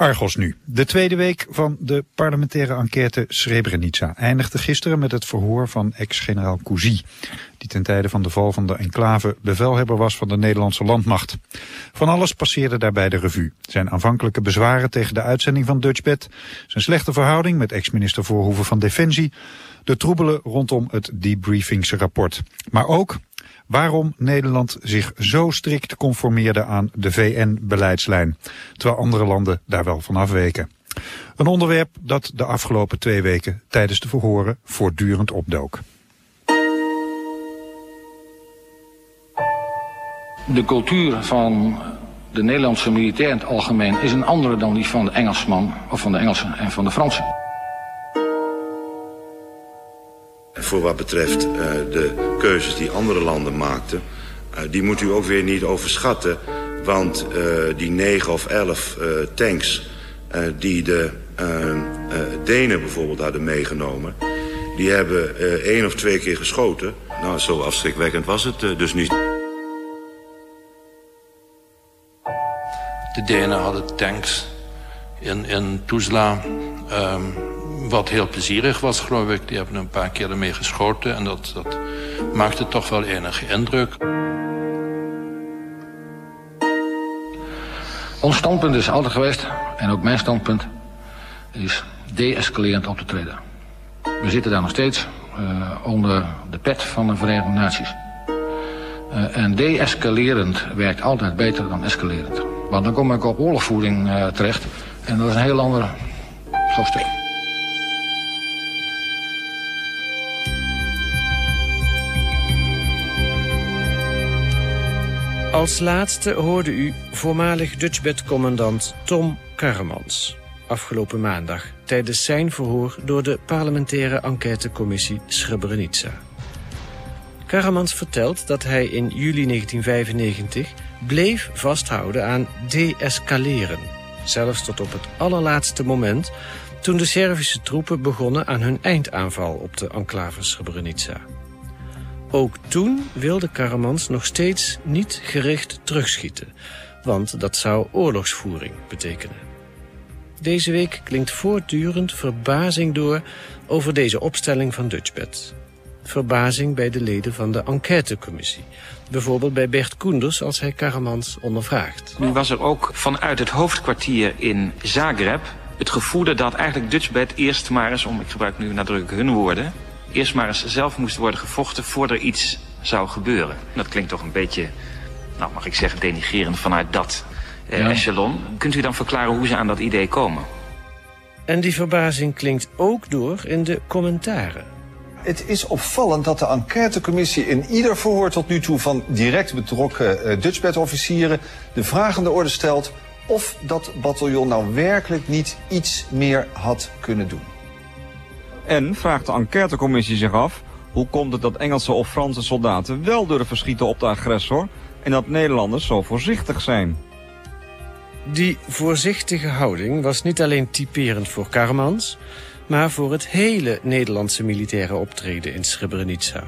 Argos nu. De tweede week van de parlementaire enquête Srebrenica eindigde gisteren met het verhoor van ex-generaal Cousy, die ten tijde van de val van de enclave bevelhebber was van de Nederlandse landmacht. Van alles passeerde daarbij de revue. Zijn aanvankelijke bezwaren tegen de uitzending van Dutchbed, zijn slechte verhouding met ex-minister Voorhoeven van Defensie, de troebelen rondom het debriefingsrapport. Maar ook waarom Nederland zich zo strikt conformeerde aan de VN-beleidslijn, terwijl andere landen daar wel van afweken. Een onderwerp dat de afgelopen twee weken tijdens de verhoren voortdurend opdook. De cultuur van de Nederlandse militair in het algemeen is een andere dan die van de Engelsman of van de Engelsen en van de Fransen. Voor wat betreft uh, de keuzes die andere landen maakten... Uh, die moet u ook weer niet overschatten. Want uh, die 9 of 11 tanks die de Denen bijvoorbeeld hadden meegenomen... die hebben één of twee keer geschoten. Nou, zo afschrikwekkend was het dus niet. De Denen hadden tanks in, in Tuzla... Um, wat heel plezierig was, geloof ik. Die hebben een paar keer ermee geschoten en dat, dat maakte toch wel enige indruk. Ons standpunt is altijd geweest, en ook mijn standpunt, is de-escalerend op te treden. We zitten daar nog steeds uh, onder de pet van de Verenigde Naties. Uh, en de-escalerend werkt altijd beter dan escalerend. Want dan kom ik op oorlogvoering uh, terecht en dat is een heel ander hoofdstuk. Als laatste hoorde u voormalig Dutchbed-commandant Tom Karremans. Afgelopen maandag tijdens zijn verhoor door de parlementaire enquêtecommissie Srebrenica. Karremans vertelt dat hij in juli 1995 bleef vasthouden aan de-escaleren. Zelfs tot op het allerlaatste moment toen de Servische troepen begonnen aan hun eindaanval op de enclave Srebrenica. Ook toen wilde Karamans nog steeds niet gericht terugschieten, want dat zou oorlogsvoering betekenen. Deze week klinkt voortdurend verbazing door over deze opstelling van Dutchbed. Verbazing bij de leden van de enquêtecommissie. Bijvoorbeeld bij Bert Koenders als hij Karamans ondervraagt. Nu was er ook vanuit het hoofdkwartier in Zagreb het gevoel dat eigenlijk Dutchbed eerst maar eens, om ik gebruik nu nadrukkelijk hun woorden, eerst maar eens zelf moest worden gevochten voordat er iets zou gebeuren. Dat klinkt toch een beetje, nou mag ik zeggen, denigerend vanuit dat eh, ja. echelon. Kunt u dan verklaren hoe ze aan dat idee komen? En die verbazing klinkt ook door in de commentaren. Het is opvallend dat de enquêtecommissie in ieder verhoor tot nu toe van direct betrokken uh, Dutchbed-officieren de vraag aan de orde stelt of dat bataljon nou werkelijk niet iets meer had kunnen doen. En vraagt de enquêtecommissie zich af... hoe komt het dat Engelse of Franse soldaten wel durven schieten op de agressor... en dat Nederlanders zo voorzichtig zijn? Die voorzichtige houding was niet alleen typerend voor Karmans... maar voor het hele Nederlandse militaire optreden in Srebrenica.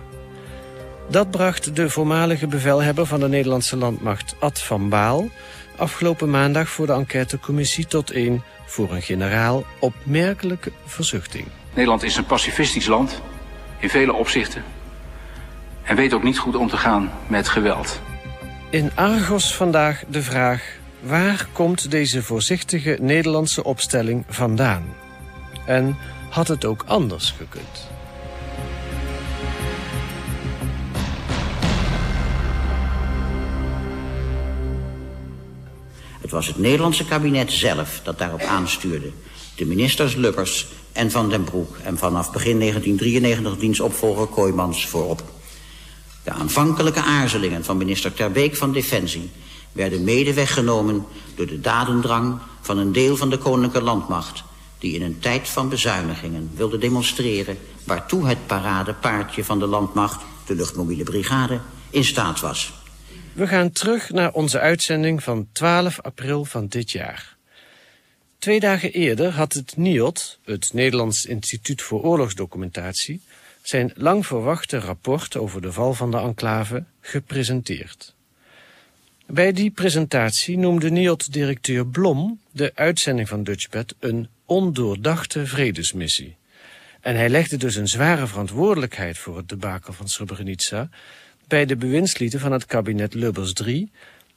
Dat bracht de voormalige bevelhebber van de Nederlandse landmacht Ad van Baal... afgelopen maandag voor de enquêtecommissie tot een, voor een generaal, opmerkelijke verzuchting. Nederland is een pacifistisch land, in vele opzichten. En weet ook niet goed om te gaan met geweld. In Argos vandaag de vraag... waar komt deze voorzichtige Nederlandse opstelling vandaan? En had het ook anders gekund? Het was het Nederlandse kabinet zelf dat daarop aanstuurde. De ministers Lubbers en Van den Broek... en vanaf begin 1993 dienstopvolger Kooijmans voorop. De aanvankelijke aarzelingen van minister Terbeek van Defensie... werden mede weggenomen door de dadendrang van een deel van de koninklijke landmacht... die in een tijd van bezuinigingen wilde demonstreren... waartoe het paradepaardje van de landmacht, de luchtmobiele brigade, in staat was. We gaan terug naar onze uitzending van 12 april van dit jaar. Twee dagen eerder had het NIOD, het Nederlands Instituut voor Oorlogsdocumentatie, zijn lang verwachte rapport over de val van de enclave gepresenteerd. Bij die presentatie noemde NIOD-directeur Blom de uitzending van Dutchbed een ondoordachte vredesmissie. En hij legde dus een zware verantwoordelijkheid voor het debakel van Srebrenica bij de bewindslieden van het kabinet Lubbers III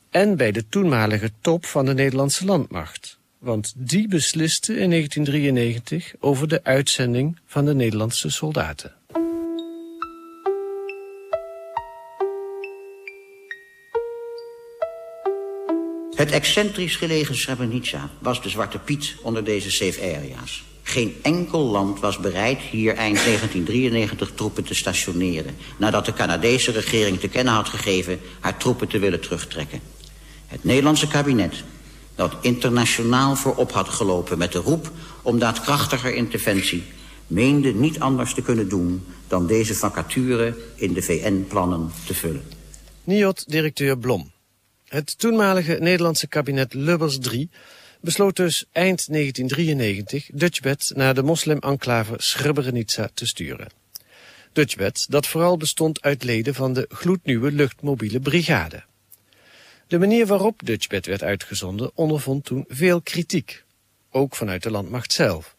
en bij de toenmalige top van de Nederlandse landmacht. Want die besliste in 1993 over de uitzending van de Nederlandse soldaten. Het excentrisch gelegen Srebrenica was de zwarte piet onder deze safe areas. Geen enkel land was bereid hier eind 1993 troepen te stationeren... nadat de Canadese regering te kennen had gegeven haar troepen te willen terugtrekken. Het Nederlandse kabinet, dat internationaal voorop had gelopen met de roep om daadkrachtiger interventie... meende niet anders te kunnen doen dan deze vacature in de VN-plannen te vullen. NIOD-directeur Blom. Het toenmalige Nederlandse kabinet Lubbers III besloot dus eind 1993 Dutchbed naar de moslim-enclave Srebrenica te sturen. Dutchbed, dat vooral bestond uit leden van de gloednieuwe luchtmobiele brigade. De manier waarop Dutchbed werd uitgezonden ondervond toen veel kritiek, ook vanuit de landmacht zelf.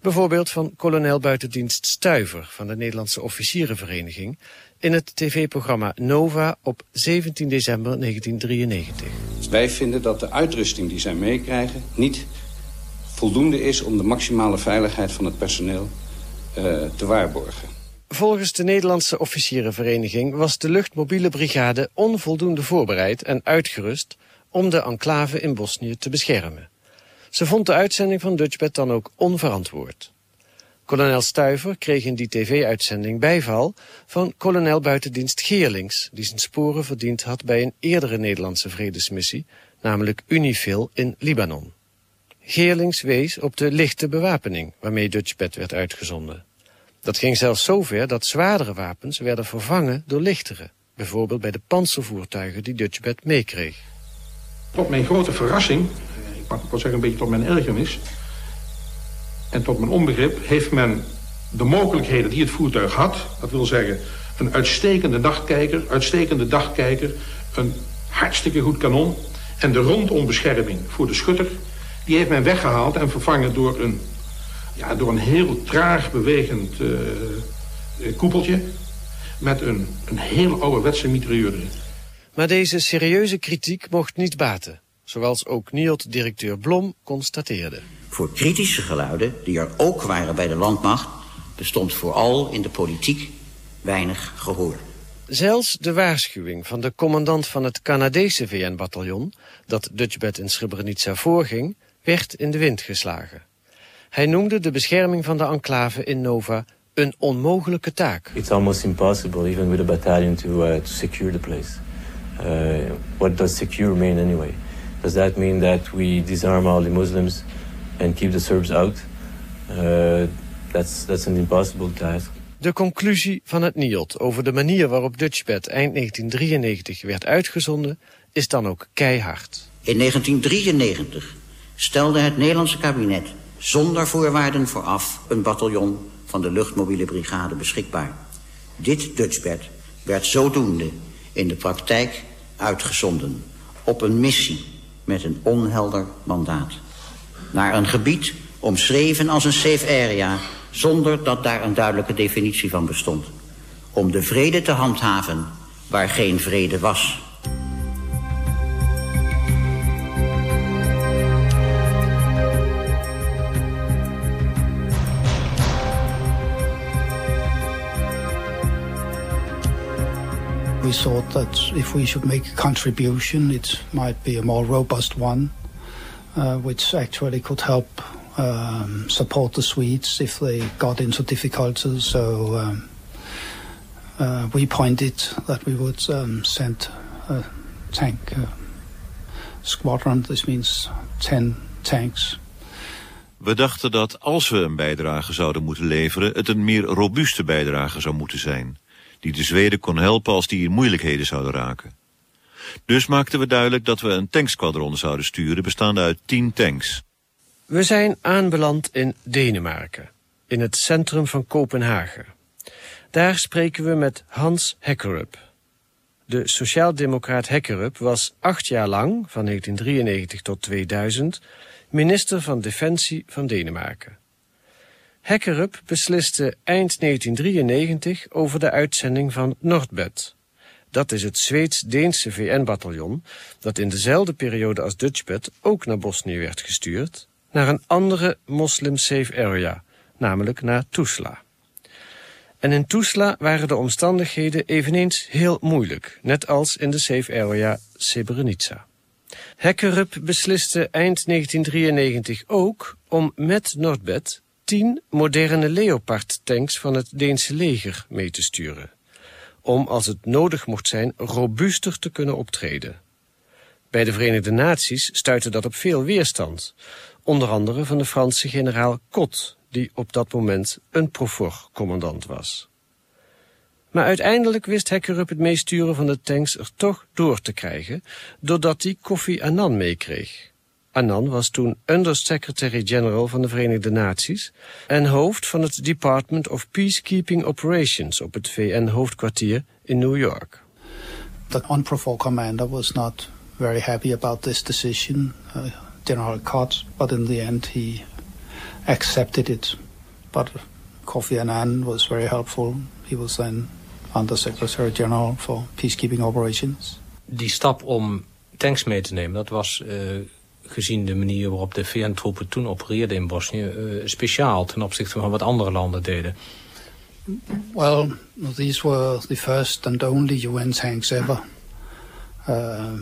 Bijvoorbeeld van kolonel buitendienst Stuiver van de Nederlandse Officierenvereniging in het tv-programma Nova op 17 december 1993. Wij vinden dat de uitrusting die zij meekrijgen niet voldoende is om de maximale veiligheid van het personeel uh, te waarborgen. Volgens de Nederlandse officierenvereniging was de luchtmobiele brigade onvoldoende voorbereid en uitgerust om de enclave in Bosnië te beschermen. Ze vond de uitzending van Dutchbed dan ook onverantwoord. Kolonel Stuiver kreeg in die tv-uitzending bijval van kolonel buitendienst Geerlings, die zijn sporen verdiend had bij een eerdere Nederlandse vredesmissie, namelijk Unifil in Libanon. Geerlings wees op de lichte bewapening waarmee Dutchbed werd uitgezonden. Dat ging zelfs zover dat zwaardere wapens werden vervangen door lichtere, bijvoorbeeld bij de panzervoertuigen die Dutchbed meekreeg. Tot mijn grote verrassing, ik mag ook wel zeggen een beetje tot mijn ergernis, en tot mijn onbegrip heeft men de mogelijkheden die het voertuig had... dat wil zeggen een uitstekende nachtkijker, uitstekende dagkijker... een hartstikke goed kanon en de rondombescherming voor de schutter... die heeft men weggehaald en vervangen door een, ja, door een heel traag bewegend uh, koepeltje... met een, een heel ouderwetse mitrailleur Maar deze serieuze kritiek mocht niet baten, zoals ook NIOD-directeur Blom constateerde. Voor kritische geluiden, die er ook waren bij de landmacht... bestond vooral in de politiek weinig gehoor. Zelfs de waarschuwing van de commandant van het Canadese VN-bataljon... dat Dutchbed in Srebrenica voorging, werd in de wind geslagen. Hij noemde de bescherming van de enclave in Nova een onmogelijke taak. It's almost impossible, even with a battalion, to, uh, to secure the place. Uh, what does secure mean anyway? Does that mean that we disarm all the Muslims and keep the Serbs out. Uh, that's, that's an impossible task. De conclusie van het NIOD over de manier waarop Dutchbed eind 1993 werd uitgezonden is dan ook keihard. In 1993 stelde het Nederlandse kabinet zonder voorwaarden vooraf een bataljon van de luchtmobiele brigade beschikbaar. Dit Dutchbed werd zodoende in de praktijk uitgezonden op een missie met een onhelder mandaat naar een gebied omschreven als een safe area... zonder dat daar een duidelijke definitie van bestond. Om de vrede te handhaven waar geen vrede was. We thought that if we should make a contribution, it might be a more robust one uh, which actually could help um, support the Swedes if they got into difficulties. So um, uh, we pointed that we would um, send a tank uh, squadron. This means 10 tanks. We dachten dat als we een bijdrage zouden moeten leveren... het een meer robuuste bijdrage zou moeten zijn... die de Zweden kon helpen als die in moeilijkheden zouden raken. Dus maakten we duidelijk dat we een tanksquadron zouden sturen bestaande uit 10 tanks. We zijn aanbeland in Denemarken, in het centrum van Kopenhagen. Daar spreken we met Hans Hekkerup. De sociaaldemocraat Hekkerup was acht jaar lang, van 1993 tot 2000, minister van Defensie van Denemarken. Hekkerup besliste eind 1993 over de uitzending van Nordbed. Dat is het Zweeds-Deense VN-bataljon dat in dezelfde periode als Dutchbed ook naar Bosnië werd gestuurd, naar een andere moslim-safe area, namelijk naar Tuzla. En in Tuzla waren de omstandigheden eveneens heel moeilijk, net als in de safe area Srebrenica. Hekkerup besliste eind 1993 ook om met Nordbed tien moderne Leopard-tanks van het Deense leger mee te sturen. Om, als het nodig mocht zijn, robuuster te kunnen optreden. Bij de Verenigde Naties stuitte dat op veel weerstand. Onder andere van de Franse generaal Cot, die op dat moment een Profor-commandant was. Maar uiteindelijk wist Hekkerup het meesturen van de tanks er toch door te krijgen, doordat hij Kofi Annan meekreeg. Annan was toen Undersecretary-General van de Verenigde Naties en hoofd van het Department of Peacekeeping Operations op het VN-hoofdkwartier in New York. The UNPROFOR commander was not very happy about this decision, uh, General Cott, but in the end he accepted it. But Kofi Annan was very helpful. He was then Undersecretary General for Peacekeeping Operations. Die stap om tanks mee te nemen, dat was uh, gezien de manier waarop de VN-troepen toen opereerden in Bosnië uh, speciaal ten opzichte van wat andere landen deden. Well, these were the first and only UN tanks ever uh,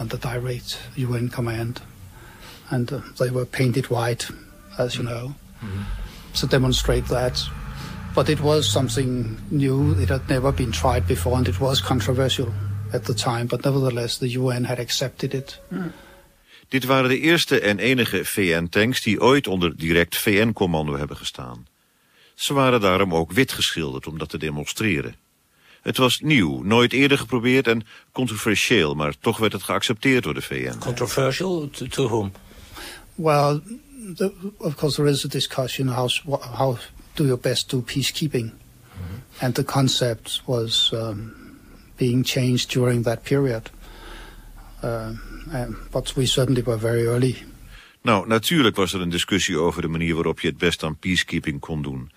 under direct UN command. And uh, they were painted white, as you know, mm -hmm. to demonstrate that. But it was something new. It had never been tried before, and it was controversial at the time. But nevertheless, the UN had accepted it. Mm. Dit waren de eerste en enige VN-tanks die ooit onder direct VN-commando hebben gestaan. Ze waren daarom ook wit geschilderd om dat te demonstreren. Het was nieuw, nooit eerder geprobeerd en controversieel, maar toch werd het geaccepteerd door de VN. Controversial to, to whom? Well, the, of course there is a discussion how, how do your best do peacekeeping. Mm -hmm. And the concept was um, being changed during that period. Uh, but we certainly were very early. Nou, natuurlijk was er een discussie over de manier waarop je het best aan peacekeeping kon doen.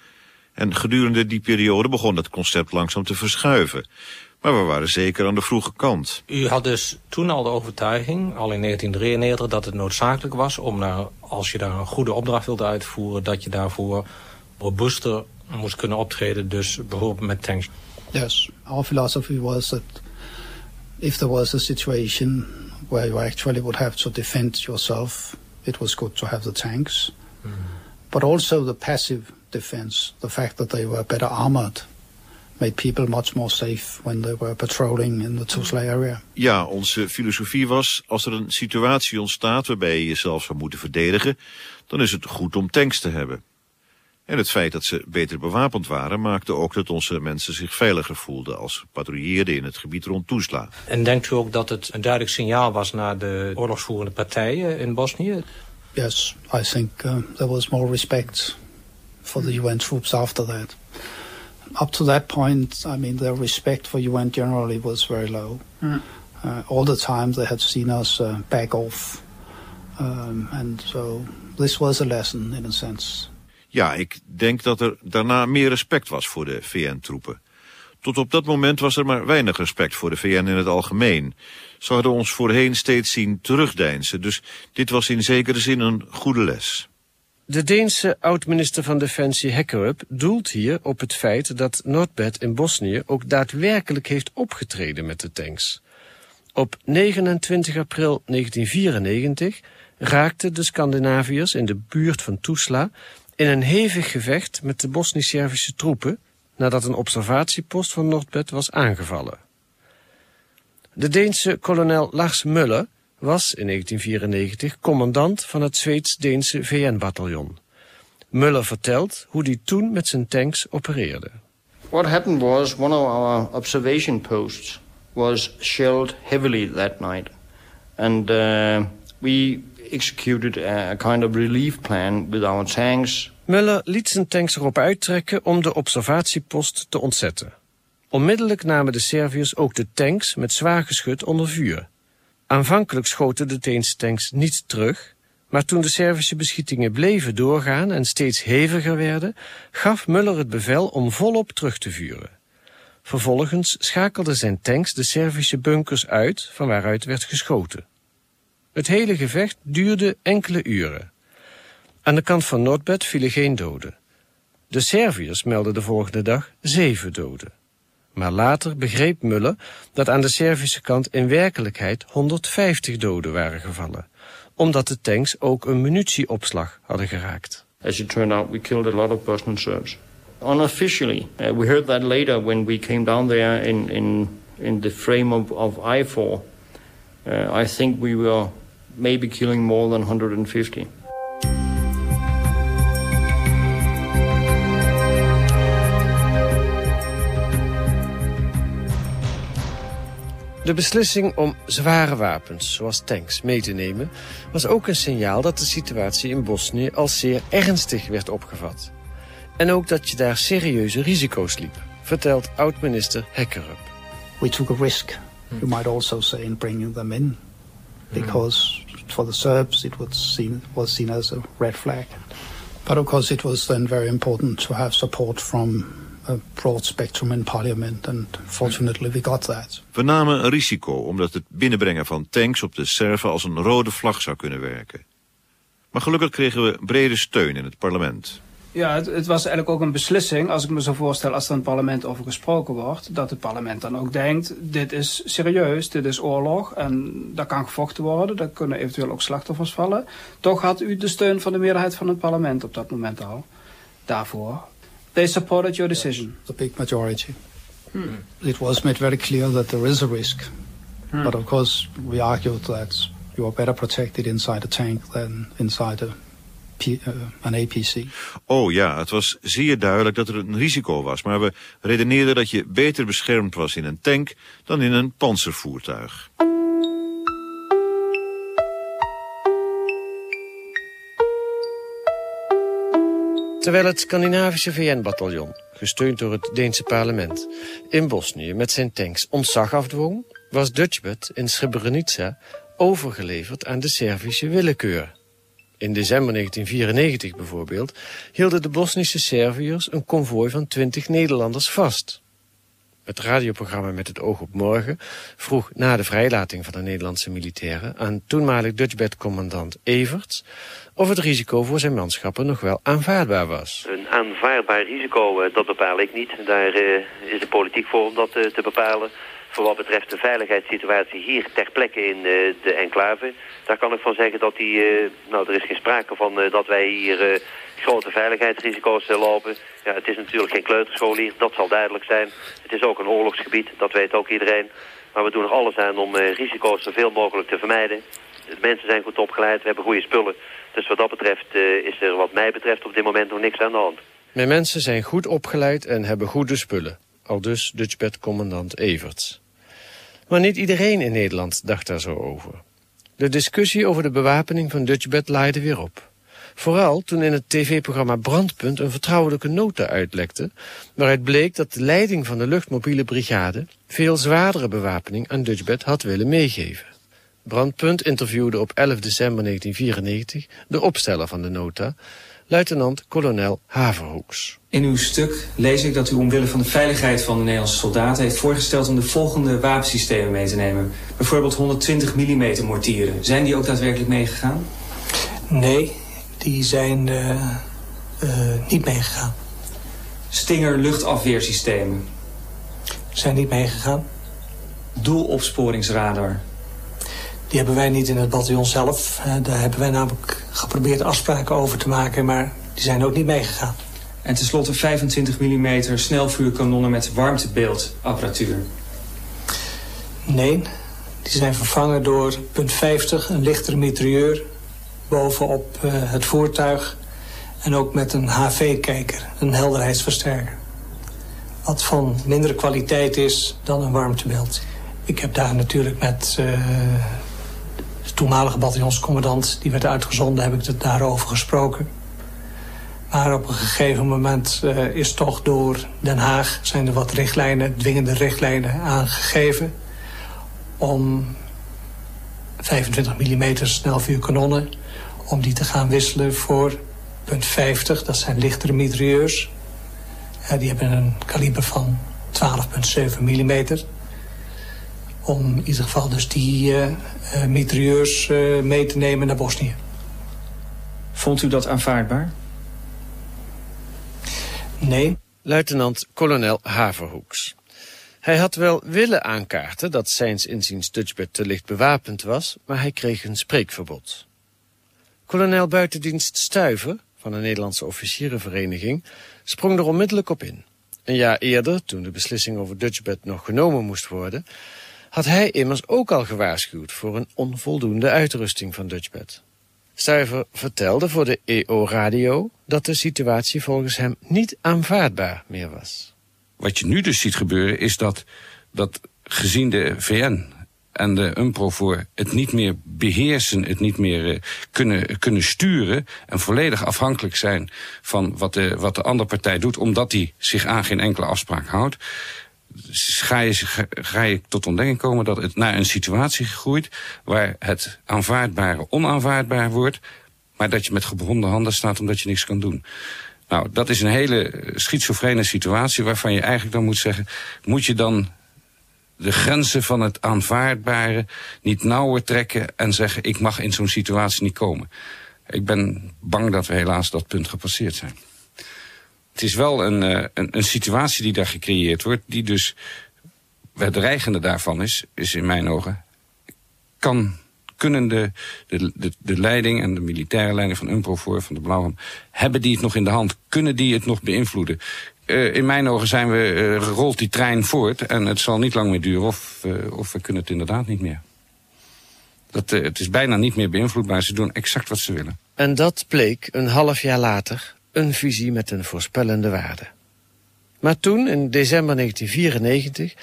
En gedurende die periode begon het concept langzaam te verschuiven. Maar we waren zeker aan de vroege kant. U had dus toen al de overtuiging, al in 1993, dat het noodzakelijk was om, naar, als je daar een goede opdracht wilde uitvoeren, dat je daarvoor robuuster moest kunnen optreden, dus bijvoorbeeld met tanks. Yes, our philosophy was that if there was a situation where you actually would have to defend yourself, it was good to have the tanks. Mm. But also the passive defense, the fact that they were better armored, made people much more safe when they were patrolling in the Tuzla area. Ja, onze filosofie was, als er een situatie ontstaat waarbij je jezelf zou moeten verdedigen, dan is het goed om tanks te hebben. En het feit dat ze beter bewapend waren maakte ook dat onze mensen zich veiliger voelden als ze patrouilleerden in het gebied rond Tuzla. En denkt u ook dat het een duidelijk signaal was naar de oorlogsvoerende partijen in Bosnië? Yes, I think uh, there was more respect for the UN troops after that. Up to that point, I mean, their respect for UN generally was very low. Mm. Uh, all the time they had seen us uh, back off. Um, and so this was a lesson in a sense. Ja, ik denk dat er daarna meer respect was voor de VN-troepen. Tot op dat moment was er maar weinig respect voor de VN in het algemeen. Ze hadden ons voorheen steeds zien terugdeinzen, dus dit was in zekere zin een goede les. De Deense oud-minister van Defensie Hekkerup doelt hier op het feit dat Nordbed in Bosnië ook daadwerkelijk heeft opgetreden met de tanks. Op 29 april 1994 raakten de Scandinaviërs in de buurt van Tuzla in een hevig gevecht met de Bosnisch-Servische troepen nadat een observatiepost van Noordbed was aangevallen. De Deense kolonel Lars Muller was in 1994 commandant van het Zweeds-Deense VN-bataljon. Muller vertelt hoe hij toen met zijn tanks opereerde. What happened was one of our observation posts was shelled heavily that night. And uh, we executed a kind of relief plan with our tanks. Muller liet zijn tanks erop uittrekken om de observatiepost te ontzetten. Onmiddellijk namen de Serviërs ook de tanks met zwaar geschut onder vuur. Aanvankelijk schoten de Deense tanks niet terug, maar toen de Servische beschietingen bleven doorgaan en steeds heviger werden, gaf Muller het bevel om volop terug te vuren. Vervolgens schakelden zijn tanks de Servische bunkers uit van waaruit werd geschoten. Het hele gevecht duurde enkele uren. Aan de kant van Noordbed vielen geen doden. De Serviërs meldden de volgende dag zeven doden. Maar later begreep Muller dat aan de Servische kant in werkelijkheid 150 doden waren gevallen, omdat de tanks ook een munitieopslag hadden geraakt. As it turned out, we killed a lot of Bosnian Serbs. Unofficially, uh, we heard that later when we came down there in, in, in the frame of, of IFOR. Uh, I think we were maybe killing more than 150. De beslissing om zware wapens, zoals tanks, mee te nemen... was ook een signaal dat de situatie in Bosnië als zeer ernstig werd opgevat. En ook dat je daar serieuze risico's liep, vertelt oud-minister Hekkerup. We took a risk, you might also say, in bringing them in. Because for the Serbs it was seen, was seen as a red flag. But of course it was then very important to have support from a broad spectrum in parliament and fortunately we got that. We namen een risico omdat het binnenbrengen van tanks op de Serven als een rode vlag zou kunnen werken. Maar gelukkig kregen we brede steun in het parlement. Ja, het, het, was eigenlijk ook een beslissing, als ik me zo voorstel, als er in het parlement over gesproken wordt, dat het parlement dan ook denkt, dit is serieus, dit is oorlog en daar kan gevochten worden, daar kunnen eventueel ook slachtoffers vallen. Toch had u de steun van de meerderheid van het parlement op dat moment al, daarvoor. They supported your decision. The big majority. It was made very clear that there is a risk. But of course we argued that you are better protected inside a tank than inside a P, uh, an APC. Oh ja, het was zeer duidelijk dat er een risico was, maar we redeneerden dat je beter beschermd was in een tank dan in een panzervoertuig. Terwijl het Scandinavische VN-bataljon, gesteund door het Deense parlement, in Bosnië met zijn tanks ontzag afdwong, was Dutchbed in Srebrenica overgeleverd aan de Servische willekeur. In december 1994 bijvoorbeeld hielden de Bosnische Serviërs een konvooi van 20 Nederlanders vast. Het radioprogramma Met het oog op morgen vroeg na de vrijlating van de Nederlandse militairen aan toenmalig Dutchbed-commandant Everts of het risico voor zijn manschappen nog wel aanvaardbaar was. Een aanvaardbaar risico, eh, dat bepaal ik niet. Daar eh, is de politiek voor om dat eh, te bepalen. Voor wat betreft de veiligheidssituatie hier ter plekke in de enclave... daar kan ik van zeggen dat die... nou, er is geen sprake van dat wij hier grote veiligheidsrisico's lopen. Ja, het is natuurlijk geen kleuterschool hier, dat zal duidelijk zijn. Het is ook een oorlogsgebied, dat weet ook iedereen. Maar we doen er alles aan om risico's zoveel mogelijk te vermijden. De mensen zijn goed opgeleid, we hebben goede spullen. Dus wat dat betreft is er wat mij betreft op dit moment nog niks aan de hand. Mijn mensen zijn goed opgeleid en hebben goede spullen. Al dus Dutchbed-commandant Everts. Maar niet iedereen in Nederland dacht daar zo over. De discussie over de bewapening van Dutchbed laaide weer op. Vooral toen in het tv-programma Brandpunt een vertrouwelijke nota uitlekte... waaruit bleek dat de leiding van de luchtmobiele brigade... veel zwaardere bewapening aan Dutchbed had willen meegeven. Brandpunt interviewde op 11 december 1994 de opsteller van de nota... luitenant-kolonel Haverhoeks. In uw stuk lees ik dat u omwille van de veiligheid van de Nederlandse soldaten... heeft voorgesteld om de volgende wapensystemen mee te nemen. Bijvoorbeeld 120 mm mortieren. Zijn die ook daadwerkelijk meegegaan? Nee, die zijn uh, uh, niet meegegaan. Stinger luchtafweersystemen? Zijn niet meegegaan. Doelopsporingsradar? Die hebben wij niet in het bataljon zelf. Uh, daar hebben wij namelijk geprobeerd afspraken over te maken, maar die zijn ook niet meegegaan. En tenslotte 25 mm snelvuurkanonnen met warmtebeeldapparatuur? Nee, die zijn vervangen door punt 50, een lichtere mitrailleur bovenop uh, het voertuig. En ook met een HV-kijker, een helderheidsversterker. Wat van mindere kwaliteit is dan een warmtebeeld. Ik heb daar natuurlijk met uh, de toenmalige bataljonscommandant... die werd uitgezonden, heb ik het daarover gesproken. Maar op een gegeven moment uh, is toch door Den Haag zijn er wat richtlijnen, dwingende richtlijnen aangegeven om 25 mm snelvuurkanonnen om die te gaan wisselen voor punt 50. Dat zijn lichtere mitrailleurs. Uh, die hebben een kaliber van 12,7 mm. Om in ieder geval dus die uh, uh, mitrailleurs mee te nemen naar Bosnië. Vond u dat aanvaardbaar? Nee. Luitenant-kolonel Haverhoeks. Hij had wel willen aankaarten dat zijns inziens Dutchbed te licht bewapend was, maar hij kreeg een spreekverbod. Kolonel buitendienst Stuiver, van de Nederlandse officierenvereniging, sprong er onmiddellijk op in. Een jaar eerder, toen de beslissing over Dutchbed nog genomen moest worden, had hij immers ook al gewaarschuwd voor een onvoldoende uitrusting van Dutchbed. Stuiver vertelde voor de EO-radio dat de situatie volgens hem niet aanvaardbaar meer was. Wat je nu dus ziet gebeuren is dat, dat gezien de VN en de UNPROFOR het niet meer beheersen, het niet meer uh, kunnen, kunnen sturen en volledig afhankelijk zijn van wat de, wat de andere partij doet, omdat die zich aan geen enkele afspraak houdt, ga je, ga je tot ontdekking komen dat het naar een situatie groeit waar het aanvaardbare onaanvaardbaar wordt, maar dat je met gebonden handen staat omdat je niks kan doen. Nou, dat is een hele schizofrene situatie waarvan je eigenlijk dan moet zeggen, moet je dan de grenzen van het aanvaardbare niet nauwer trekken en zeggen ik mag in zo'n situatie niet komen. Ik ben bang dat we helaas dat punt gepasseerd zijn. Het is wel een, uh, een, een, situatie die daar gecreëerd wordt, die dus, het dreigende daarvan is, is in mijn ogen, kan, kunnen de, de, de, leiding en de militaire leiding van UNPROFOR, van de Blauwham, hebben die het nog in de hand? Kunnen die het nog beïnvloeden? Uh, in mijn ogen zijn we, uh, rolt die trein voort en het zal niet lang meer duren of, uh, of we kunnen het inderdaad niet meer. Dat, het is bijna niet meer beïnvloedbaar. Ze doen exact wat ze willen. En dat bleek een half jaar later een visie met een voorspellende waarde. Maar toen, in december 1994,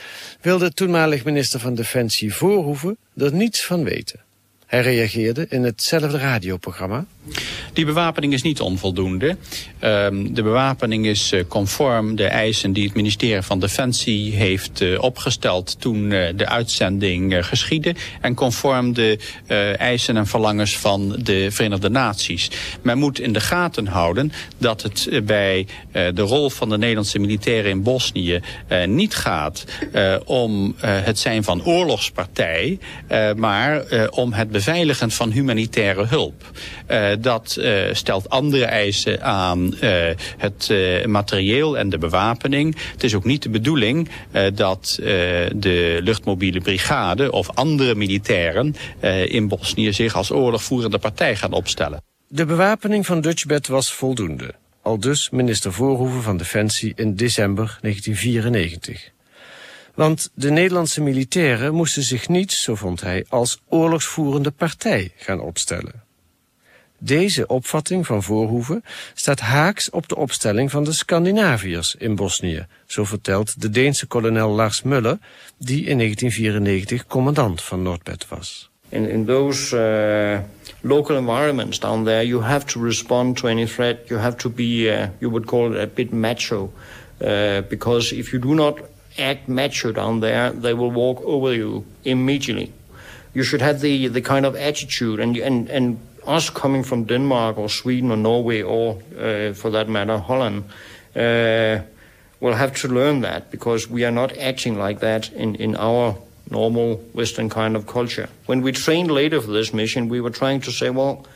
wilde toenmalig minister van Defensie Voorhoeven er niets van weten. Hij reageerde in hetzelfde radioprogramma. Die bewapening is niet onvoldoende. Um, de bewapening is uh, conform de eisen die het ministerie van Defensie heeft uh, opgesteld toen uh, de uitzending geschiedde. En conform de eisen en verlangens van de Verenigde Naties. Men moet in de gaten houden dat het bij de rol van de Nederlandse militairen in Bosnië niet gaat om het zijn van oorlogspartij, maar om het beveiligen van humanitaire hulp. Uh, dat uh, stelt andere eisen aan uh, het materieel en de bewapening. Het is ook niet de bedoeling dat de luchtmobiele brigade of andere militairen in Bosnië zich als oorlogvoerende partij gaan opstellen. De bewapening van Dutchbed was voldoende. Al dus minister Voorhoeven van Defensie in december 1994. Want de Nederlandse militairen moesten zich niet, zo vond hij, als oorlogsvoerende partij gaan opstellen. Deze opvatting van Voorhoeven staat haaks op de opstelling van de Scandinaviërs in Bosnië, zo vertelt de Deense kolonel Lars Muller, die in 1994 commandant van Noordbed was. In, in those uh, local environments down there, you have to respond to any threat. You have to be, uh, you would call it a bit macho, uh, because if you do not act macho down there, they will walk over you immediately. You should have the, the kind of attitude, and, and, and us coming from Denmark or Sweden or Norway or, uh, for that matter, Holland, uh, will have to learn that because we are not acting like that in, in our normal Western kind of culture. When we trained later for this mission, we were trying to say, well,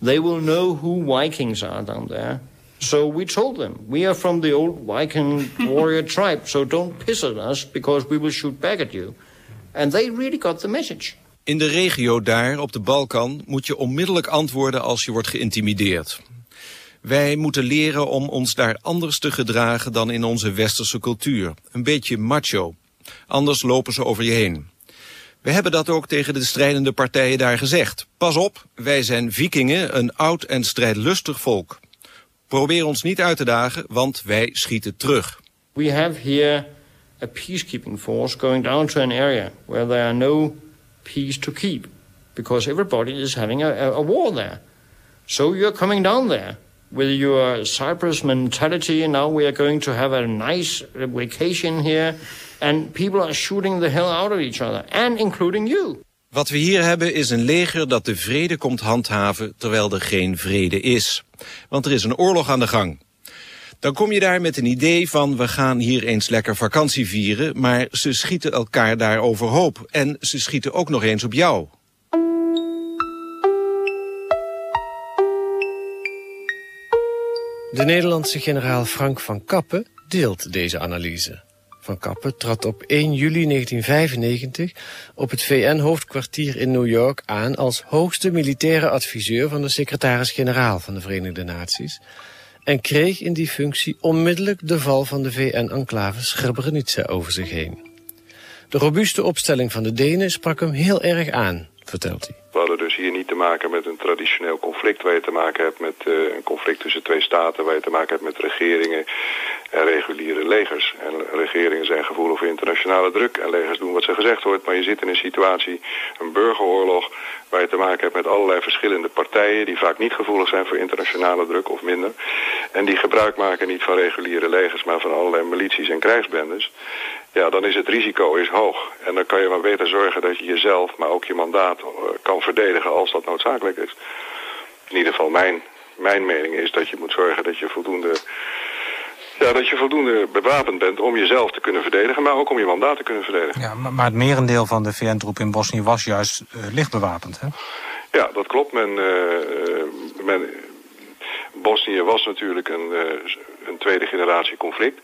they will know who Vikings are down there. So we told them, we are from the old Viking warrior tribe, so don't piss at us because we will shoot back at you. And they really got the message. In de regio daar, op de Balkan, moet je onmiddellijk antwoorden als je wordt geïntimideerd. Wij moeten leren om ons daar anders te gedragen dan in onze westerse cultuur. Een beetje macho. Anders lopen ze over je heen. We hebben dat ook tegen de strijdende partijen daar gezegd. Pas op, wij zijn vikingen, een oud en strijdlustig volk. Probeer ons niet uit te dagen, want wij schieten terug. We have here a peacekeeping force going down to an area where there are no peace to keep because everybody is having a, war there. So you're coming down there. with your Cyprus mentality. Now we are going to have a nice vacation here. And people are shooting the hell out of each other, and including you. Wat we hier hebben is een leger dat de vrede komt handhaven terwijl er geen vrede is. Want er is een oorlog aan de gang. Dan kom je daar met een idee van we gaan hier eens lekker vakantie vieren, maar ze schieten elkaar daar overhoop. En ze schieten ook nog eens op jou. De Nederlandse generaal Frank van Kappen deelt deze analyse. Van Kappen trad op 1 juli 1995 op het VN-hoofdkwartier in New York aan als hoogste militaire adviseur van de secretaris-generaal van de Verenigde Naties en kreeg in die functie onmiddellijk de val van de VN-enclave Srebrenica over zich heen. De robuuste opstelling van de Denen sprak hem heel erg aan, vertelt hij. We hadden dus hier niet te maken met een traditioneel conflict... waar je te maken hebt met uh, een conflict tussen twee staten... waar je te maken hebt met regeringen en reguliere legers. En regeringen zijn gevoelig voor internationale druk... en legers doen wat ze gezegd wordt. Maar je zit in een situatie, een burgeroorlog... waar je te maken hebt met allerlei verschillende partijen... die vaak niet gevoelig zijn voor internationale druk of minder. En die gebruik maken niet van reguliere legers... maar van allerlei milities en krijgsbendes ja, dan is het risico is hoog. En dan kan je maar beter zorgen dat je jezelf, maar ook je mandaat uh, kan verdedigen als dat noodzakelijk is. In ieder geval mijn, mijn mening is dat je moet zorgen dat je voldoende... Ja, dat je voldoende bewapend bent om jezelf te kunnen verdedigen, maar ook om je mandaat te kunnen verdedigen. Ja, maar, het merendeel van de VN-troep in Bosnië was juist uh, licht bewapend, hè? Ja, dat klopt. Men, uh, men, Bosnië was natuurlijk een, een tweede generatie conflict.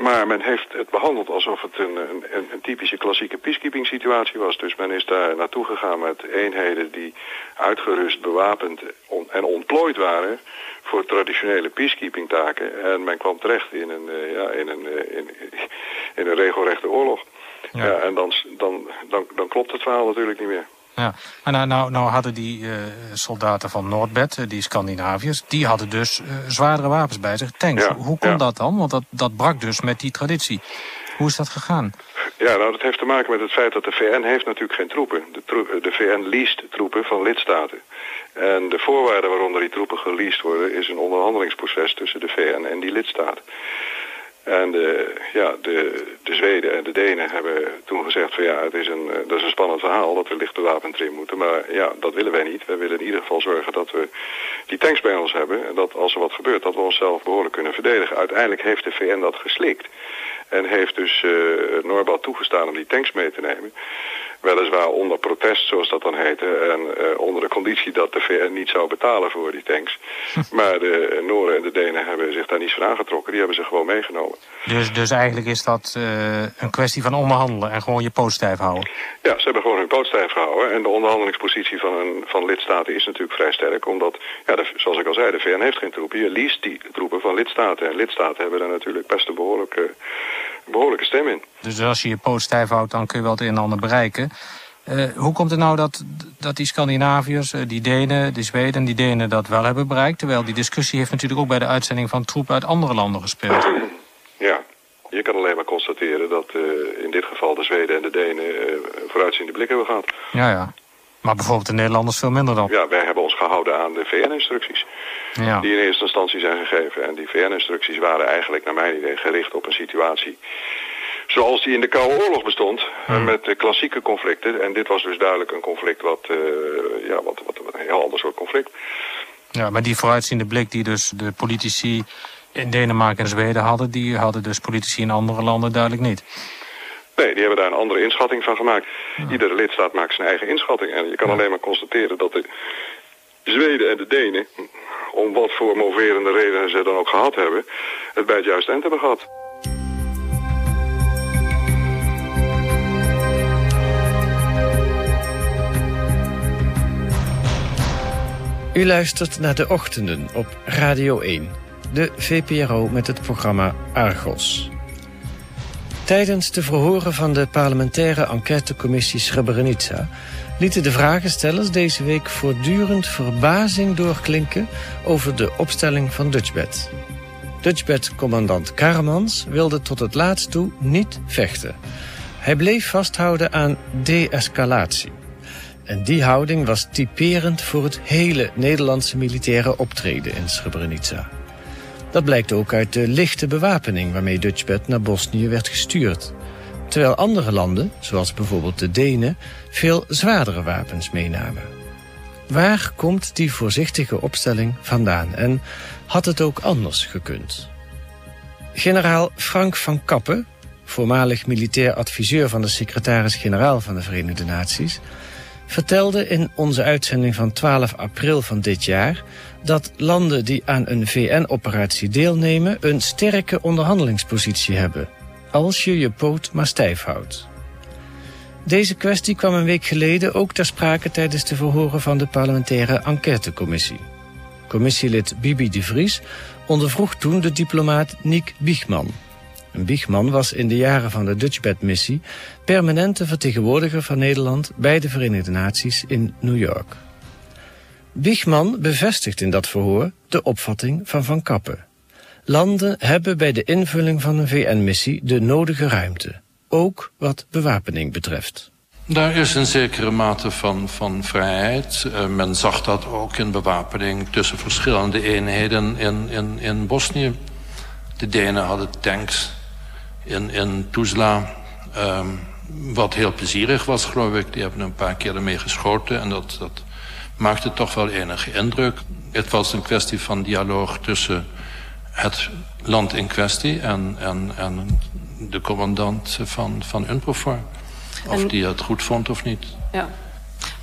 Maar men heeft het behandeld alsof het een, een, een typische klassieke peacekeeping situatie was. Dus men is daar naartoe gegaan met eenheden die uitgerust, bewapend en ontplooid waren voor traditionele peacekeeping taken. En men kwam terecht in een, uh, ja, in een, uh, in, in, een regelrechte oorlog. Ja. ja en dan, dan, dan, dan klopt het verhaal natuurlijk niet meer. Ja, maar nou, nou, nou hadden die uh, soldaten van Noordbed, uh, die Scandinaviërs... die hadden dus uh, zwaardere wapens bij zich, tanks. Ja, Hoe kon ja. dat dan? Want dat, dat brak dus met die traditie. Hoe is dat gegaan? Ja, nou, dat heeft te maken met het feit dat de VN heeft natuurlijk geen troepen. De, de VN leest troepen van lidstaten. En de voorwaarden waaronder die troepen geleased worden... is een onderhandelingsproces tussen de VN en die lidstaten. En de, ja, de, de Zweden en de Denen hebben toen gezegd van ja, het is een, dat is een spannend verhaal dat we licht bewapend erin moeten. Maar ja, dat willen wij niet. Wij willen in ieder geval zorgen dat we die tanks bij ons hebben. En dat als er wat gebeurt, dat we onszelf behoorlijk kunnen verdedigen. Uiteindelijk heeft de VN dat geslikt. En heeft dus uh, toegestaan om die tanks mee te nemen. Weliswaar onder protest, zoals dat dan heette. En uh, onder de conditie dat de VN niet zou betalen voor die tanks. maar de Noren en de Denen hebben zich daar niets van aangetrokken. Die hebben ze gewoon meegenomen. Dus, dus eigenlijk is dat uh, een kwestie van onderhandelen en gewoon je poot stijf houden? Ja, ze hebben gewoon hun poot stijf gehouden. En de onderhandelingspositie van, een, van lidstaten is natuurlijk vrij sterk. Omdat, ja, de, zoals ik al zei, de VN heeft geen troepen. Je leest die troepen van lidstaten. En lidstaten hebben daar natuurlijk best een behoorlijke, behoorlijke stem in. Dus als je je poot stijf houdt, dan kun je wel het een en ander bereiken. Uh, hoe komt het nou dat, dat die Scandinaviërs, uh, die Denen, die Zweden, die Denen dat wel hebben bereikt? Terwijl die discussie heeft natuurlijk ook bij de uitzending van troepen uit andere landen gespeeld. Ja, je kan alleen maar constateren dat uh, in dit geval de Zweden en de Denen vooruitziende blik hebben gehad. Ja, ja. Maar bijvoorbeeld de Nederlanders veel minder dan. Ja, wij hebben ons gehouden aan de VN-instructies. Ja. Die in eerste instantie zijn gegeven. En die VN-instructies waren eigenlijk naar mijn idee gericht op een situatie zoals die in de Koude Oorlog bestond, hmm. met de klassieke conflicten. En dit was dus duidelijk een conflict wat, uh, ja, wat, wat, wat een heel ander soort conflict. Ja, maar die vooruitziende blik die dus de politici in Denemarken en Zweden hadden, die hadden dus politici in andere landen duidelijk niet. Nee, die hebben daar een andere inschatting van gemaakt. Ja. Iedere lidstaat maakt zijn eigen inschatting. En je kan ja. alleen maar constateren dat de Zweden en de Denen, om wat voor moverende redenen ze dan ook gehad hebben, het bij het juiste eind hebben gehad. U luistert naar de ochtenden op Radio 1, de VPRO met het programma Argos. Tijdens de verhoren van de parlementaire enquêtecommissie Srebrenica lieten de vragenstellers deze week voortdurend verbazing doorklinken over de opstelling van Dutchbed. Dutchbed-commandant Karmans wilde tot het laatst toe niet vechten. Hij bleef vasthouden aan de-escalatie. En die houding was typerend voor het hele Nederlandse militaire optreden in Srebrenica. Dat blijkt ook uit de lichte bewapening waarmee Dutchbed naar Bosnië werd gestuurd. Terwijl andere landen, zoals bijvoorbeeld de Denen, veel zwaardere wapens meenamen. Waar komt die voorzichtige opstelling vandaan en had het ook anders gekund? Generaal Frank van Kappen, voormalig militair adviseur van de secretaris-generaal van de Verenigde Naties, vertelde in onze uitzending van 12 april van dit jaar dat landen die aan een VN-operatie deelnemen een sterke onderhandelingspositie hebben, als je je poot maar stijf houdt. Deze kwestie kwam een week geleden ook ter sprake tijdens de verhoren van de parlementaire enquêtecommissie. Commissielid Bibi de Vries ondervroeg toen de diplomaat Nick Biegman. En was in de jaren van de Dutchbed-missie permanente vertegenwoordiger van Nederland bij de Verenigde Naties in New York. Biegman bevestigt in dat verhoor de opvatting van Van Kappen. Landen hebben bij de invulling van een VN-missie de nodige ruimte, ook wat bewapening betreft. Daar is een zekere mate van, van vrijheid. Uh, men zag dat ook in bewapening tussen verschillende eenheden in, in, in Bosnië. De Denen hadden tanks in, in Tuzla, um, wat heel plezierig was, geloof ik. Die hebben een paar keer ermee geschoten en dat, dat maakte toch wel enige indruk. Het was een kwestie van dialoog tussen het land in kwestie en, en, en de commandant van, van UNPROFOR. Of die het goed vond of niet. Ja.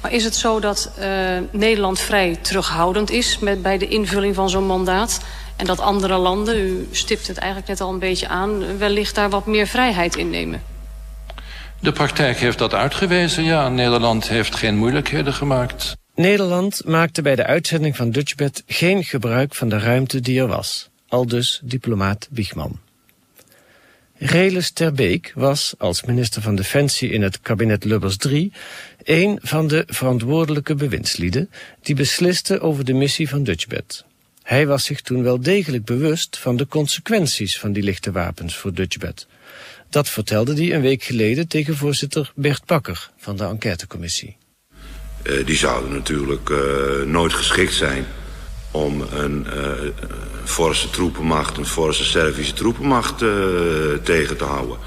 Maar is het zo dat uh, Nederland vrij terughoudend is met, bij de invulling van zo'n mandaat? En dat andere landen, u stipt het eigenlijk net al een beetje aan... wellicht daar wat meer vrijheid in nemen? De praktijk heeft dat uitgewezen, ja. Nederland heeft geen moeilijkheden gemaakt. Nederland maakte bij de uitzending van Dutchbed geen gebruik van de ruimte die er was. Aldus diplomaat Wiegman. Relis Terbeek was, als minister van Defensie in het kabinet Lubbers III, een van de verantwoordelijke bewindslieden die besliste over de missie van Dutchbed. Hij was zich toen wel degelijk bewust van de consequenties van die lichte wapens voor Dutchbed. Dat vertelde hij een week geleden tegen voorzitter Bert Bakker van de enquêtecommissie. Uh, die zouden natuurlijk uh, nooit geschikt zijn om een uh, forse troepenmacht, een forse Servische troepenmacht tegen te houden.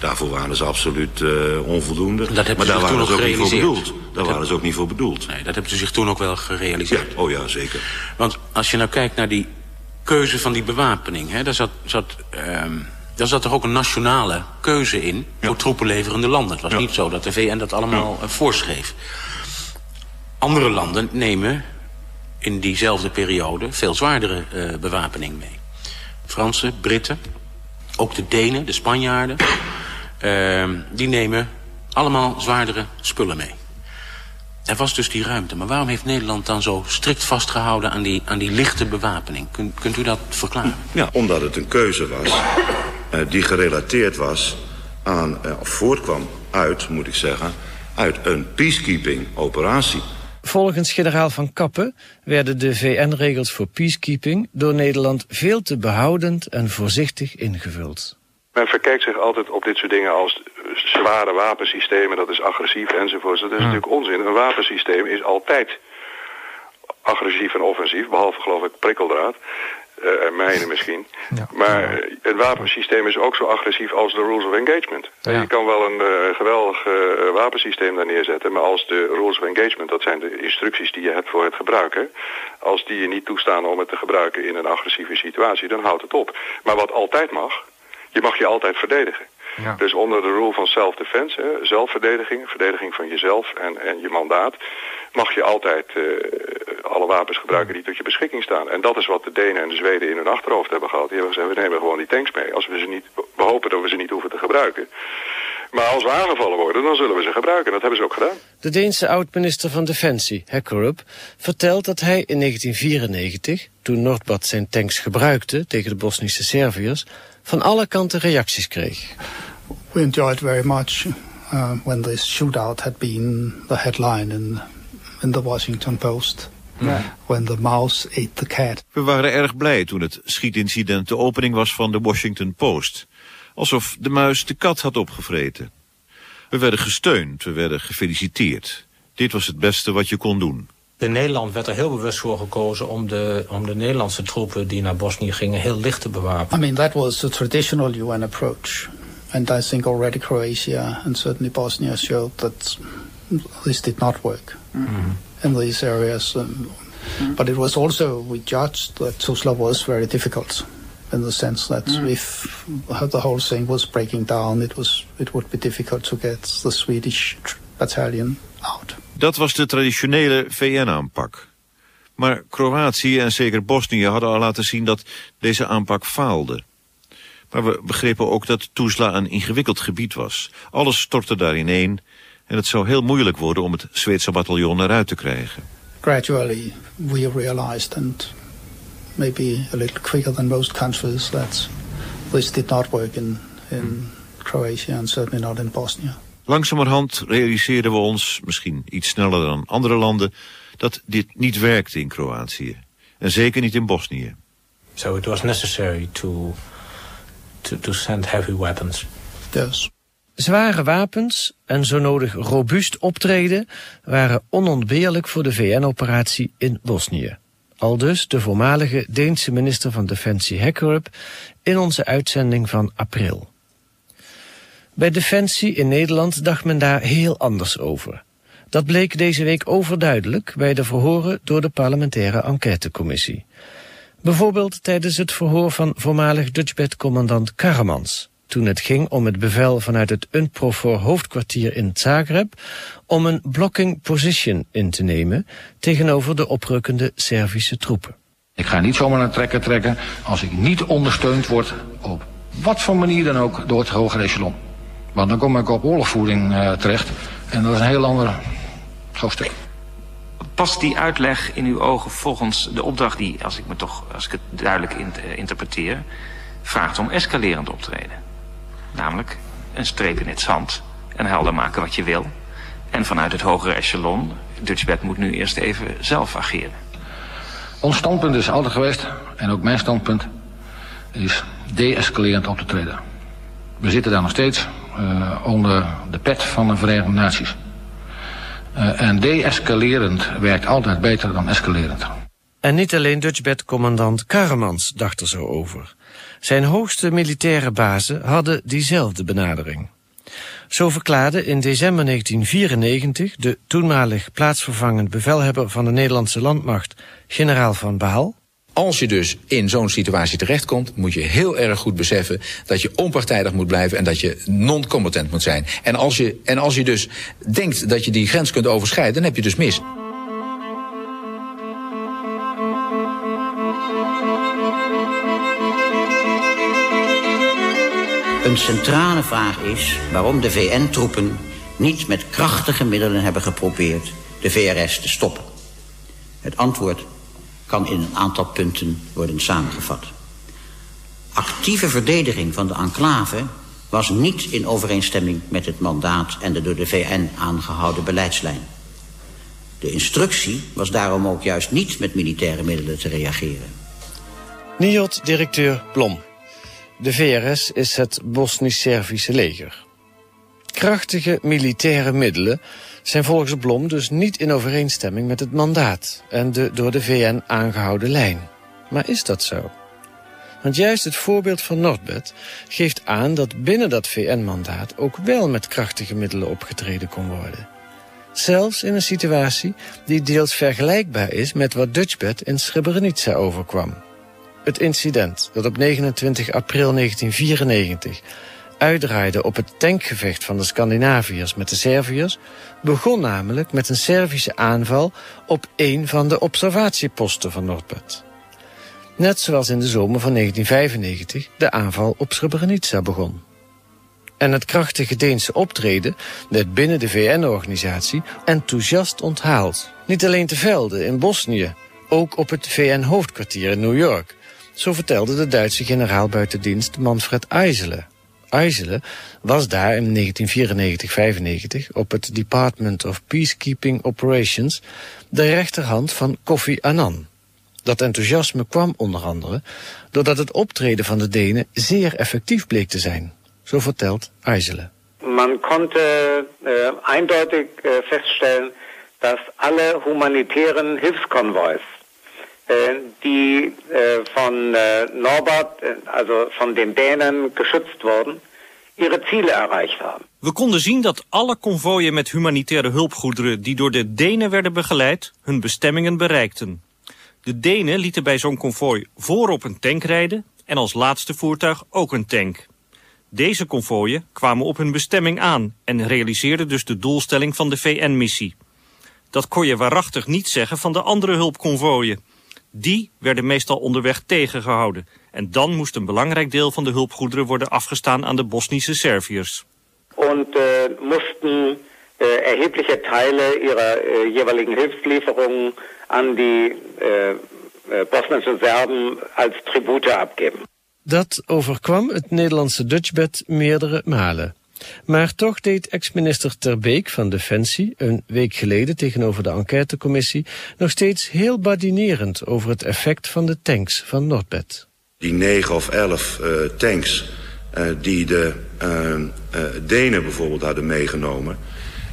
Daarvoor waren ze absoluut onvoldoende. Dat maar daar waren ze ook niet voor bedoeld. Daar waren ze ook niet voor bedoeld. Nee, dat hebben ze zich toen ook wel gerealiseerd. Ja, oh ja, zeker. Want als je nou kijkt naar die keuze van die bewapening... Hè, daar, zat, zat, um, daar zat er ook een nationale keuze in voor troepenleverende landen. Het was ja. niet zo dat de VN dat allemaal voorschreef. Andere landen nemen in diezelfde periode veel zwaardere uh, bewapening mee. Fransen, Britten, ook de Denen, de Spanjaarden... Uh, die nemen allemaal zwaardere spullen mee. Er was dus die ruimte. Maar waarom heeft Nederland dan zo strikt vastgehouden aan die, aan die lichte bewapening? Kun, kunt u dat verklaren? Ja, omdat het een keuze was uh, die gerelateerd was aan, uh, of voortkwam uit, moet ik zeggen, uit een peacekeeping operatie. Volgens generaal Van Kappen werden de VN-regels voor peacekeeping door Nederland veel te behoudend en voorzichtig ingevuld. Men verkijkt zich altijd op dit soort dingen als zware wapensystemen, dat is agressief enzovoort. Dat is ja. natuurlijk onzin. Een wapensysteem is altijd agressief en offensief, behalve geloof ik prikkeldraad. Uh, en mijnen misschien. Ja. Maar het wapensysteem is ook zo agressief als de rules of engagement. Ja. Je kan wel een uh, geweldig wapensysteem daar neerzetten, maar als de rules of engagement, dat zijn de instructies die je hebt voor het gebruiken, als die je niet toestaan om het te gebruiken in een agressieve situatie, dan houdt het op. Maar wat altijd mag, je mag je altijd verdedigen. Ja. Dus onder de rule van self-defense, zelfverdediging, verdediging van jezelf en, en je mandaat, mag je altijd uh, alle wapens gebruiken die tot je beschikking staan. En dat is wat de Denen en de Zweden in hun achterhoofd hebben gehad. Die hebben gezegd, we nemen gewoon die tanks mee. Als we ze niet, we hopen dat we ze niet hoeven te gebruiken. Maar als we aangevallen worden, dan zullen we ze gebruiken. Dat hebben ze ook gedaan. De Deense oud-minister van Defensie, Hekkerup, vertelt dat hij in 1994, toen Noordbad zijn tanks gebruikte tegen de Bosnische Serviërs, van alle kanten reacties kreeg. We enjoyed very much uh, when this shootout had been the headline in, in the Washington Post. Ja. When the mouse ate the cat. We waren erg blij toen het schietincident de opening was van de Washington Post. Alsof de muis de kat had opgevreten. We werden gesteund, we werden gefeliciteerd. Dit was het beste wat je kon doen. In Nederland werd er heel bewust voor gekozen om de, om de Nederlandse troepen die naar Bosnië gingen heel licht te bewapenen. I mean, that was the traditional UN approach. And I think already Croatia and certainly Bosnia showed that this did not work in these areas. Um, But it was also, we judged that Tuzla was very difficult in the sense that if the whole thing was breaking down, it, was, it would be difficult to get the Swedish tr- battalion out. Dat was de traditionele VN-aanpak. Maar Kroatië en zeker Bosnië hadden al laten zien dat deze aanpak faalde. Maar we begrepen ook dat Tuzla een ingewikkeld gebied was. Alles stortte daar ineen en het zou heel moeilijk worden om het Zweedse bataljon eruit te krijgen. Gradually, we realized, and maybe a little quicker than most countries, that this did not work in, in Croatia and certainly not in Bosnia. Langzamerhand realiseerden we ons, misschien iets sneller dan andere landen, dat dit niet werkte in Kroatië. En zeker niet in Bosnië. So it was necessary to, to, to send heavy weapons. Yes. Zware wapens en zo nodig robuust optreden waren onontbeerlijk voor de VN-operatie in Bosnië. Aldus de voormalige Deense minister van Defensie Hekkerup in onze uitzending van april. Bij Defensie in Nederland dacht men daar heel anders over. Dat bleek deze week overduidelijk bij de verhoren door de parlementaire enquêtecommissie. Bijvoorbeeld tijdens het verhoor van voormalig Dutchbed-commandant Karamans toen het ging om het bevel vanuit het UNPROFOR hoofdkwartier in Zagreb om een blocking position in te nemen tegenover de oprukkende Servische troepen. Ik ga niet zomaar naar trekker trekken als ik niet ondersteund word op wat voor manier dan ook door het hoger echelon. Want dan kom ik op oorlogvoering uh, terecht en dat is een heel ander hoofdstuk. Past die uitleg in uw ogen volgens de opdracht die, als ik, me toch, als ik het duidelijk in, uh, interpreteer, vraagt om escalerend optreden? Namelijk een streep in het zand en helder maken wat je wil. En vanuit het hogere echelon, Dutchbed moet nu eerst even zelf ageren. Ons standpunt is altijd geweest, en ook mijn standpunt, is de-escalerend op te treden. We zitten daar nog steeds uh, onder de pet van de Verenigde Naties. Uh, en de-escalerend werkt altijd beter dan escalerend. En niet alleen Dutchbed-commandant Karamans dacht er zo over. Zijn hoogste militaire bazen hadden diezelfde benadering. Zo verklaarde in december 1994 de toenmalig plaatsvervangend bevelhebber van de Nederlandse landmacht, generaal Van Baal. Als je dus in zo'n situatie terechtkomt, moet je heel erg goed beseffen dat je onpartijdig moet blijven en dat je non-combatant moet zijn. En als je, en als je dus denkt dat je die grens kunt overschrijden, dan heb je dus mis. Een centrale vraag is waarom de VN-troepen niet met krachtige middelen hebben geprobeerd de VRS te stoppen. Het antwoord kan in een aantal punten worden samengevat. Actieve verdediging van de enclave was niet in overeenstemming met het mandaat en de door de VN aangehouden beleidslijn. De instructie was daarom ook juist niet met militaire middelen te reageren. NIOD-directeur Blom. De VRS is het Bosnisch-Servische leger. Krachtige militaire middelen zijn volgens Blom dus niet in overeenstemming met het mandaat en de door de VN aangehouden lijn. Maar is dat zo? Want juist het voorbeeld van Noordbed geeft aan dat binnen dat VN-mandaat ook wel met krachtige middelen opgetreden kon worden. Zelfs in een situatie die deels vergelijkbaar is met wat Dutchbed in Srebrenica overkwam. Het incident dat op 29 april 1994 uitdraaide op het tankgevecht van de Scandinaviërs met de Serviërs, begon namelijk met een Servische aanval op een van de observatieposten van Noordbed. Net zoals in de zomer van 1995 de aanval op Srebrenica begon. En het krachtige Deense optreden werd binnen de VN-organisatie enthousiast onthaald. Niet alleen te velden in Bosnië, ook op het VN-hoofdkwartier in New York. Zo vertelde de Duitse generaal buitendienst Manfred Eisele. Eisele was daar in 1994-95 op het Department of Peacekeeping Operations de rechterhand van Kofi Annan. Dat enthousiasme kwam onder andere doordat het optreden van de Denen zeer effectief bleek te zijn. Zo vertelt Eisele. Man konnte äh, eindeutig äh, feststellen, dass alle humanitären Hilfskonvois, die äh, von äh, Norbert, also von den Dänen geschützt wurden, ihre Ziele erreicht haben. We konden zien dat alle konvooien met humanitaire hulpgoederen die door de Denen werden begeleid, hun bestemmingen bereikten. De Denen lieten bij zo'n konvooi voorop een tank rijden en als laatste voertuig ook een tank. Deze konvooien kwamen op hun bestemming aan en realiseerden dus de doelstelling van de VN-missie. Dat kon je waarachtig niet zeggen van de andere hulpkonvooien. Die werden meestal onderweg tegengehouden. En dan moest een belangrijk deel van de hulpgoederen worden afgestaan aan de Bosnische Serviërs. und äh, mussten äh, erhebliche Teile ihrer äh, jeweiligen Hilfslieferungen an die bosnischen Serben als Tribute abgeben. Dat overkwam het Nederlandse Dutchbed meerdere malen. Maar toch deed ex-minister Terbeek van Defensie een week geleden tegenover de enquêtecommissie nog steeds heel badinerend over het effect van de tanks van Noordbed. Die negen of elf uh, tanks uh, die de uh, Denen bijvoorbeeld hadden meegenomen...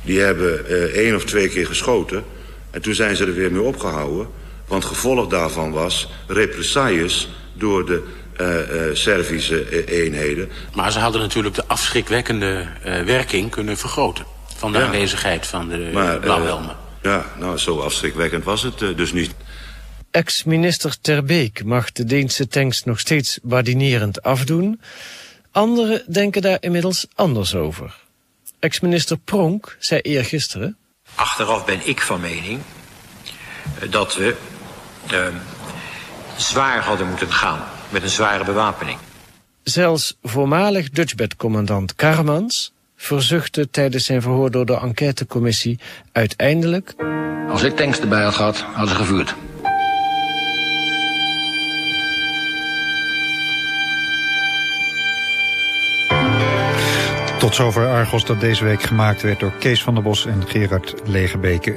die hebben één of twee keer geschoten en toen zijn ze er weer mee opgehouden. Want gevolg daarvan was represailles door de uh, uh, Servische uh, eenheden. Maar ze hadden natuurlijk de afschrikwekkende werking kunnen vergroten... van de ja. aanwezigheid van de maar, blauwhelmen. ja, nou, zo afschrikwekkend was het dus niet. Ex-minister Terbeek mag de Deense tanks nog steeds badinerend afdoen. Anderen denken daar inmiddels anders over. Ex-minister Pronk zei eergisteren... Achteraf ben ik van mening dat we zwaar hadden moeten gaan met een zware bewapening. Zelfs voormalig Dutchbed-commandant Karmans verzuchtte tijdens zijn verhoor door de enquêtecommissie uiteindelijk... Als ik tanks erbij had gehad, hadden ze gevuurd. Tot zover Argos dat deze week gemaakt werd door Kees van der Bos en Gerard Legebeke.